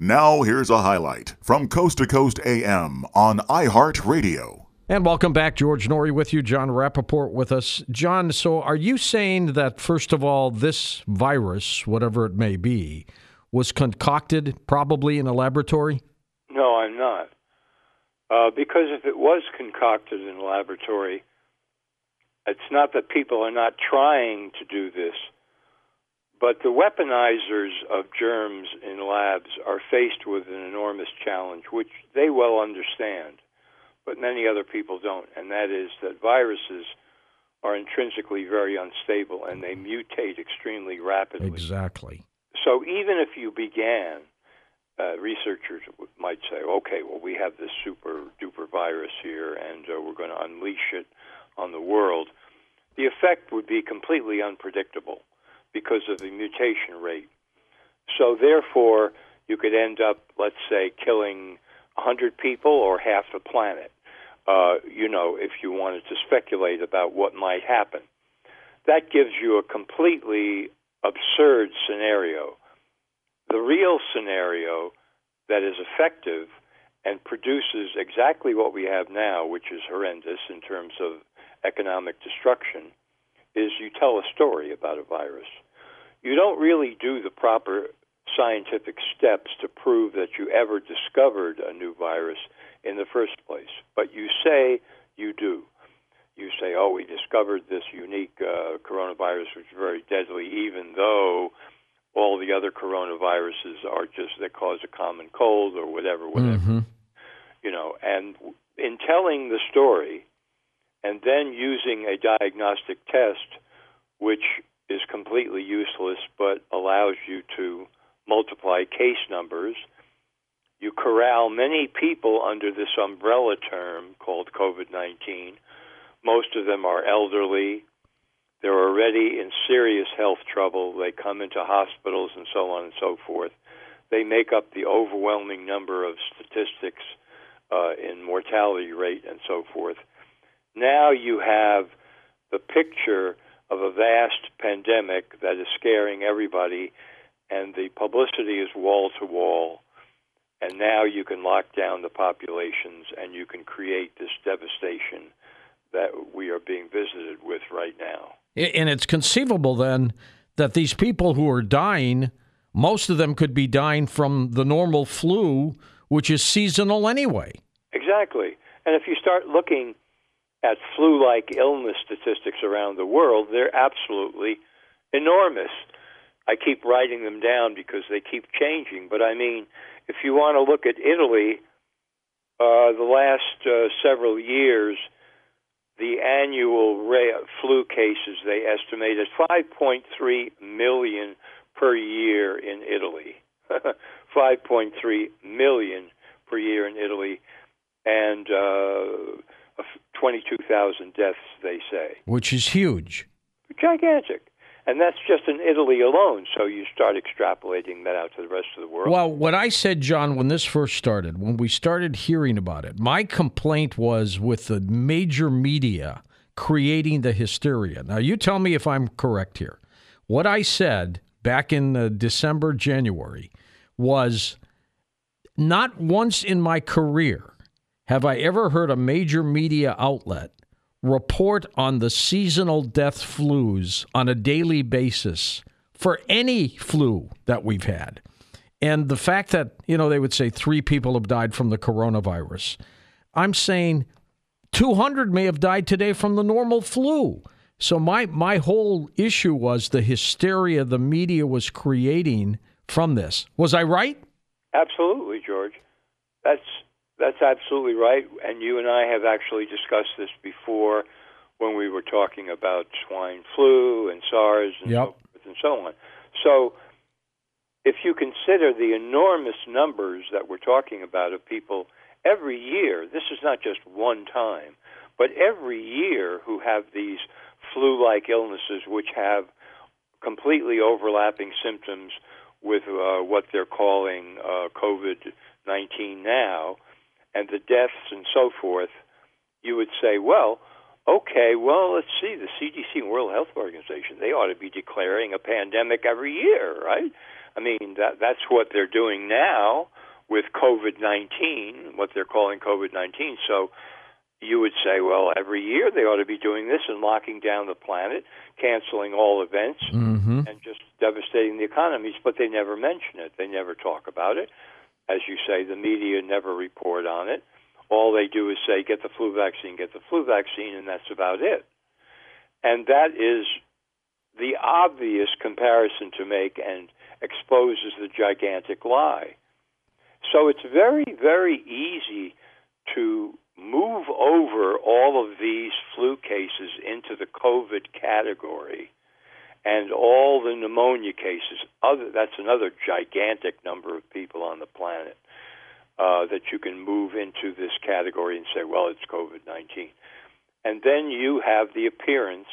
Now, here's a highlight from Coast to Coast AM on iHeartRadio. And welcome back. George Noory with you, Jon Rappoport with us. Jon, so are you saying that, first of all, this virus, whatever it may be, was concocted probably in a laboratory? No, I'm not. Uh, because if it was concocted in a laboratory, it's not that people are not trying to do this, but the weaponizers of germs in labs are faced with an enormous challenge, which they well understand, but many other people don't, and that is that viruses are intrinsically very unstable and they mutate extremely rapidly. Exactly. So even if you began, uh, researchers might say, okay, well, we have this super duper virus here and uh, we're going to unleash it on the world. The effect would be completely unpredictable because of the mutation rate. So therefore, you could end up, let's say, killing 100 people or half the planet. Uh, you know, if you wanted to speculate about what might happen. That gives you a completely absurd scenario. The real scenario that is effective and produces exactly what we have now, which is horrendous in terms of economic destruction, is you tell a story about a virus. You don't really do the proper scientific steps to prove that you ever discovered a new virus in the first place, but you say you do. You say, oh, we discovered this unique uh, coronavirus, which is very deadly, even though all the other coronaviruses are just that cause a common cold or whatever, whatever. Mm-hmm. You know, and in telling the story, and then using a diagnostic test, which is completely useless but allows you to multiply case numbers. You corral many people under this umbrella term called COVID 19. Most of them are elderly. They're already in serious health trouble. They come into hospitals and so on and so forth. They make up the overwhelming number of statistics uh, in mortality rate and so forth. Now you have the picture of a vast pandemic that is scaring everybody, and the publicity is wall to wall. And now you can lock down the populations and you can create this devastation that we are being visited with right now. And it's conceivable then that these people who are dying, most of them could be dying from the normal flu, which is seasonal anyway. Exactly. And if you start looking at flu like illness statistics around the world, they're absolutely enormous. I keep writing them down because they keep changing. But I mean, if you want to look at Italy, uh, the last uh, several years, the annual rate flu cases they estimated 5.3 million per year in Italy. 5.3 million per year in Italy, and uh, 22,000 deaths, they say. Which is huge. Gigantic. And that's just in Italy alone. So you start extrapolating that out to the rest of the world. Well, what I said, Jon, when this first started, when we started hearing about it, my complaint was with the major media creating the hysteria. Now, you tell me if I'm correct here. What I said back in uh, December, January was not once in my career have I ever heard a major media outlet report on the seasonal death flus on a daily basis for any flu that we've had. And the fact that, you know, they would say three people have died from the coronavirus. I'm saying 200 may have died today from the normal flu. So my my whole issue was the hysteria the media was creating from this. Was I right? Absolutely, George. That's that's absolutely right. And you and I have actually discussed this before when we were talking about swine flu and SARS and, yep. so, forth and so on. So, if you consider the enormous numbers that we're talking about of people every year, this is not just one time, but every year who have these flu like illnesses which have completely overlapping symptoms with uh, what they're calling uh, COVID 19 now and the deaths and so forth, you would say, well, okay, well, let's see, the CDC and World Health Organization, they ought to be declaring a pandemic every year, right? I mean, that that's what they're doing now with COVID 19, what they're calling COVID 19. So you would say, well, every year they ought to be doing this and locking down the planet, canceling all events, mm-hmm. and just devastating the economies, but they never mention it. They never talk about it. As you say, the media never report on it. All they do is say, get the flu vaccine, get the flu vaccine, and that's about it. And that is the obvious comparison to make and exposes the gigantic lie. So it's very, very easy to move over all of these flu cases into the COVID category and all the pneumonia cases. Other, that's another gigantic number of people on the planet uh, that you can move into this category and say, well, it's COVID 19. And then you have the appearance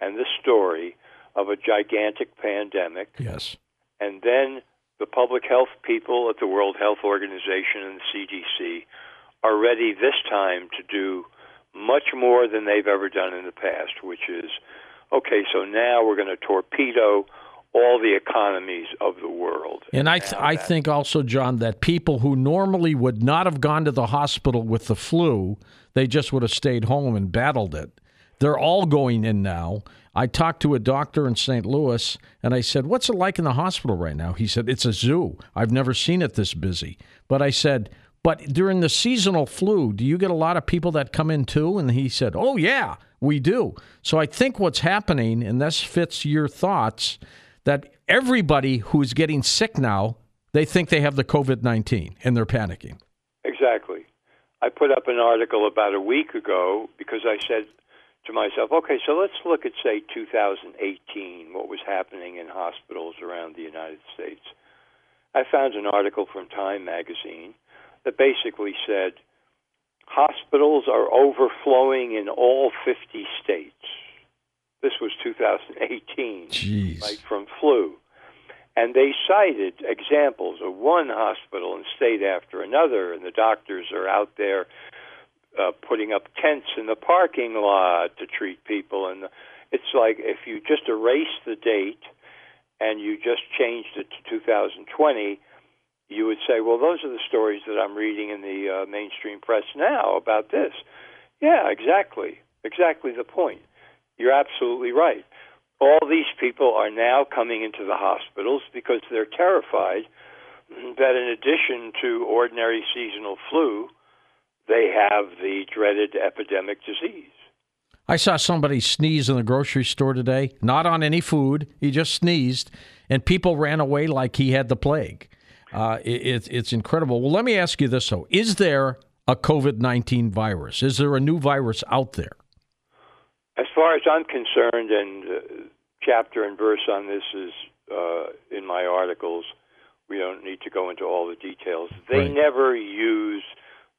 and the story of a gigantic pandemic. Yes. And then the public health people at the World Health Organization and the CDC are ready this time to do much more than they've ever done in the past, which is okay, so now we're going to torpedo all the economies of the world. And I, th- I think also, Jon, that people who normally would not have gone to the hospital with the flu, they just would have stayed home and battled it. They're all going in now. I talked to a doctor in St. Louis and I said, What's it like in the hospital right now? He said, It's a zoo. I've never seen it this busy. But I said, But during the seasonal flu, do you get a lot of people that come in too? And he said, Oh, yeah, we do. So I think what's happening, and this fits your thoughts, that everybody who's getting sick now, they think they have the COVID 19 and they're panicking. Exactly. I put up an article about a week ago because I said to myself, okay, so let's look at, say, 2018, what was happening in hospitals around the United States. I found an article from Time magazine that basically said hospitals are overflowing in all 50 states. This was 2018, Jeez. right from flu. And they cited examples of one hospital and state after another, and the doctors are out there uh, putting up tents in the parking lot to treat people. And it's like if you just erase the date and you just changed it to 2020, you would say, well, those are the stories that I'm reading in the uh, mainstream press now about this. Yeah, exactly. Exactly the point. You're absolutely right. All these people are now coming into the hospitals because they're terrified that in addition to ordinary seasonal flu, they have the dreaded epidemic disease. I saw somebody sneeze in the grocery store today, not on any food. He just sneezed, and people ran away like he had the plague. Uh, it, it's incredible. Well, let me ask you this, though. Is there a COVID 19 virus? Is there a new virus out there? As far as I'm concerned, and uh, chapter and verse on this is uh, in my articles, we don't need to go into all the details. They Right. never use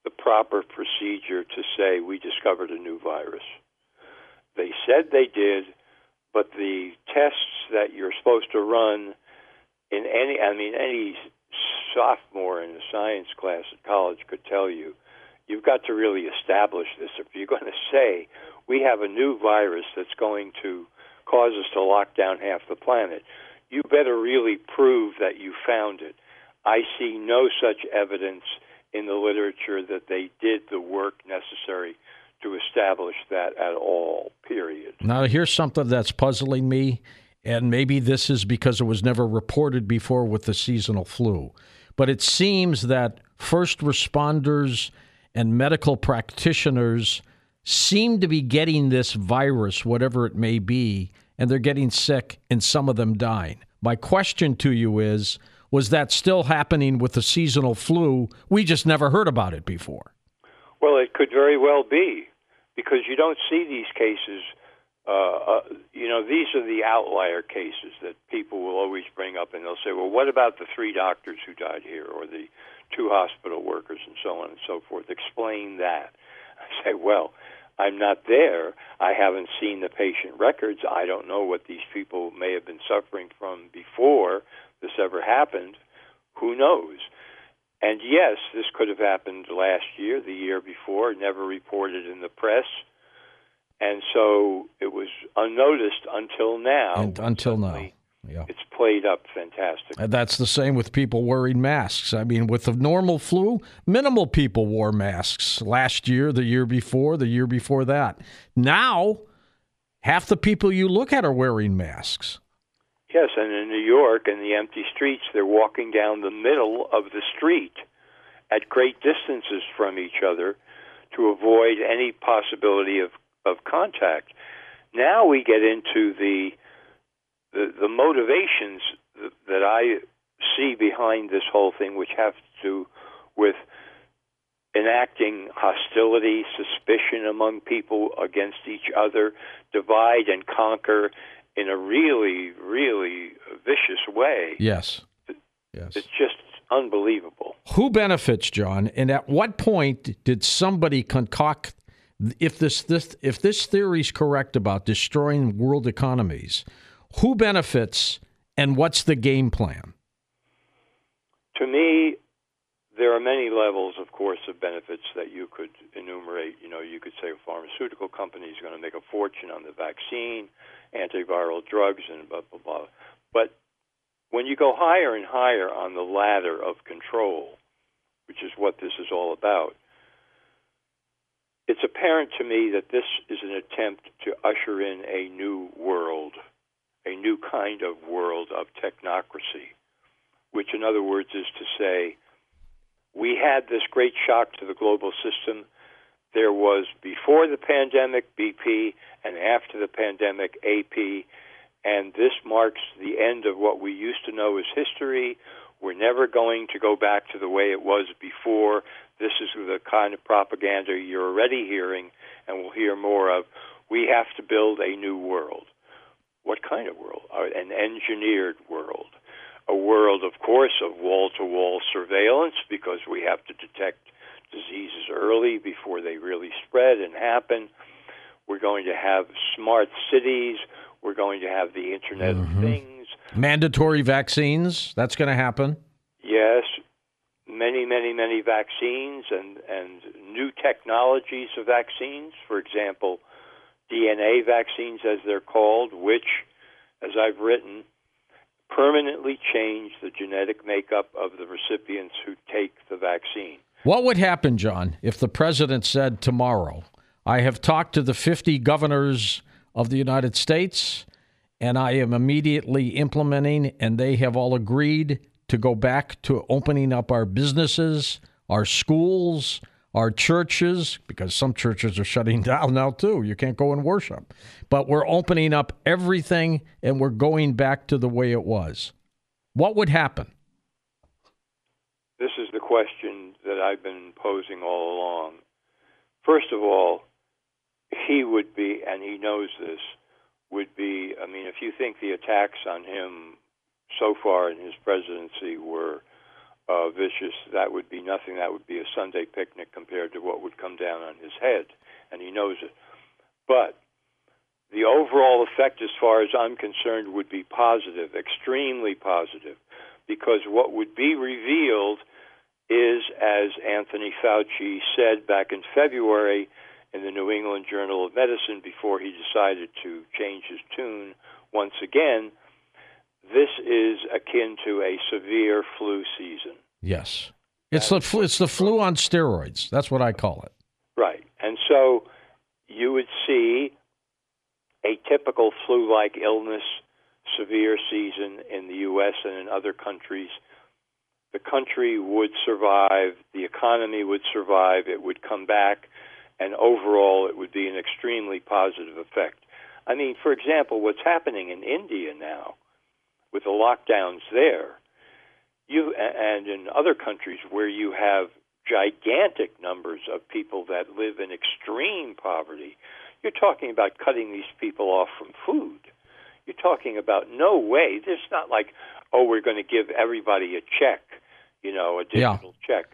the proper procedure to say we discovered a new virus. They said they did, but the tests that you're supposed to run in any, I mean, any sophomore in a science class at college could tell you, you've got to really establish this. If you're going to say we have a new virus that's going to cause us to lock down half the planet, you better really prove that you found it. I see no such evidence in the literature that they did the work necessary to establish that at all, period. Now, here's something that's puzzling me, and maybe this is because it was never reported before with the seasonal flu. But it seems that first responders and medical practitioners seem to be getting this virus, whatever it may be, and they're getting sick and some of them dying. My question to you is was that still happening with the seasonal flu? We just never heard about it before. Well, it could very well be because you don't see these cases. Uh, uh, you know, these are the outlier cases that people will always bring up, and they'll say, "Well, what about the three doctors who died here, or the two hospital workers, and so on and so forth?" Explain that. I say, "Well, I'm not there. I haven't seen the patient records. I don't know what these people may have been suffering from before this ever happened. Who knows?" And yes, this could have happened last year, the year before, never reported in the press. And so it was unnoticed until now. And until now. Yeah. It's played up fantastic. And that's the same with people wearing masks. I mean, with the normal flu, minimal people wore masks last year, the year before, the year before that. Now, half the people you look at are wearing masks. Yes, and in New York, in the empty streets, they're walking down the middle of the street at great distances from each other to avoid any possibility of, of contact. Now we get into the the, the motivations that I see behind this whole thing, which have to do with enacting hostility, suspicion among people against each other, divide and conquer in a really, really vicious way. Yes. Yes. It's just unbelievable. Who benefits, Jon? And at what point did somebody concoct if this, this if this theory is correct about destroying world economies, who benefits and what's the game plan? To me, there are many levels, of course, of benefits that you could enumerate. You know, you could say a pharmaceutical company is going to make a fortune on the vaccine, antiviral drugs, and blah, blah, blah. But when you go higher and higher on the ladder of control, which is what this is all about, it's apparent to me that this is an attempt to usher in a new world a new kind of world of technocracy, which, in other words, is to say, we had this great shock to the global system. There was before the pandemic BP and after the pandemic AP, and this marks the end of what we used to know as history. We're never going to go back to the way it was before. This is the kind of propaganda you're already hearing and will hear more of. We have to build a new world. What kind of world? Uh, an engineered world. A world, of course, of wall to wall surveillance because we have to detect diseases early before they really spread and happen. We're going to have smart cities. We're going to have the Internet mm-hmm. of Things. Mandatory vaccines. That's going to happen. Yes. Many, many, many vaccines and, and new technologies of vaccines. For example, DNA vaccines, as they're called, which, as I've written, permanently change the genetic makeup of the recipients who take the vaccine. What would happen, Jon, if the president said tomorrow, I have talked to the 50 governors of the United States and I am immediately implementing, and they have all agreed to go back to opening up our businesses, our schools, our churches, because some churches are shutting down now too. You can't go and worship. But we're opening up everything and we're going back to the way it was. What would happen? This is the question that I've been posing all along. First of all, he would be, and he knows this, would be, I mean, if you think the attacks on him so far in his presidency were uh, vicious, that would be nothing. That would be a Sunday picnic compared to what would come down on his head, and he knows it. But the overall effect, as far as I'm concerned, would be positive, extremely positive, because what would be revealed is, as Anthony Fauci said back in February in the New England Journal of Medicine before he decided to change his tune once again this is akin to a severe flu season. Yes. It's the flu, it's the flu on steroids. That's what I call it. Right. And so you would see a typical flu-like illness severe season in the US and in other countries. The country would survive, the economy would survive, it would come back, and overall it would be an extremely positive effect. I mean, for example, what's happening in India now with the lockdowns there, you and in other countries where you have gigantic numbers of people that live in extreme poverty, you're talking about cutting these people off from food. You're talking about no way. There's not like, oh, we're going to give everybody a check, you know, a digital yeah. check.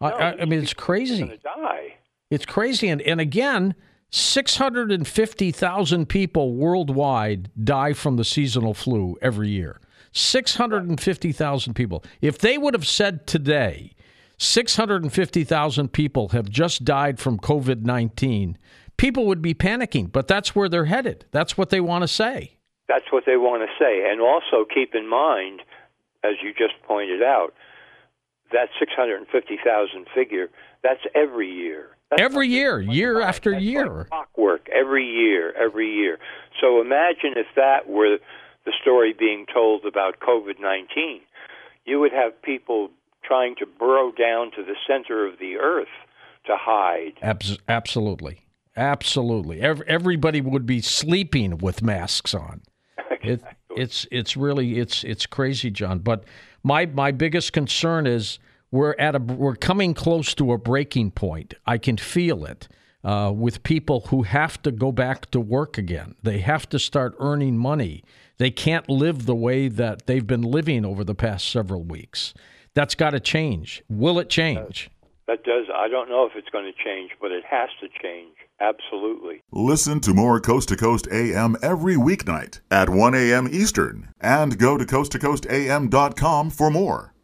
No, I, I mean, it's crazy. Die. It's crazy, and and again, 650,000 people worldwide die from the seasonal flu every year. 650,000 people. If they would have said today, 650,000 people have just died from COVID 19, people would be panicking, but that's where they're headed. That's what they want to say. That's what they want to say. And also keep in mind, as you just pointed out, that 650,000 figure, that's every year. That's every year, year after that's year. Like clockwork, every year, every year. So imagine if that were the story being told about COVID 19. You would have people trying to burrow down to the center of the earth to hide. Abs- absolutely. Absolutely. everybody would be sleeping with masks on. It, it's it's really it's it's crazy, Jon. But my my biggest concern is we're at a we're coming close to a breaking point. I can feel it uh, with people who have to go back to work again. They have to start earning money. They can't live the way that they've been living over the past several weeks. That's got to change. Will it change? That does. I don't know if it's going to change, but it has to change. Absolutely. Listen to more Coast to Coast AM every weeknight at 1 a.m. Eastern and go to coasttocoastam.com for more.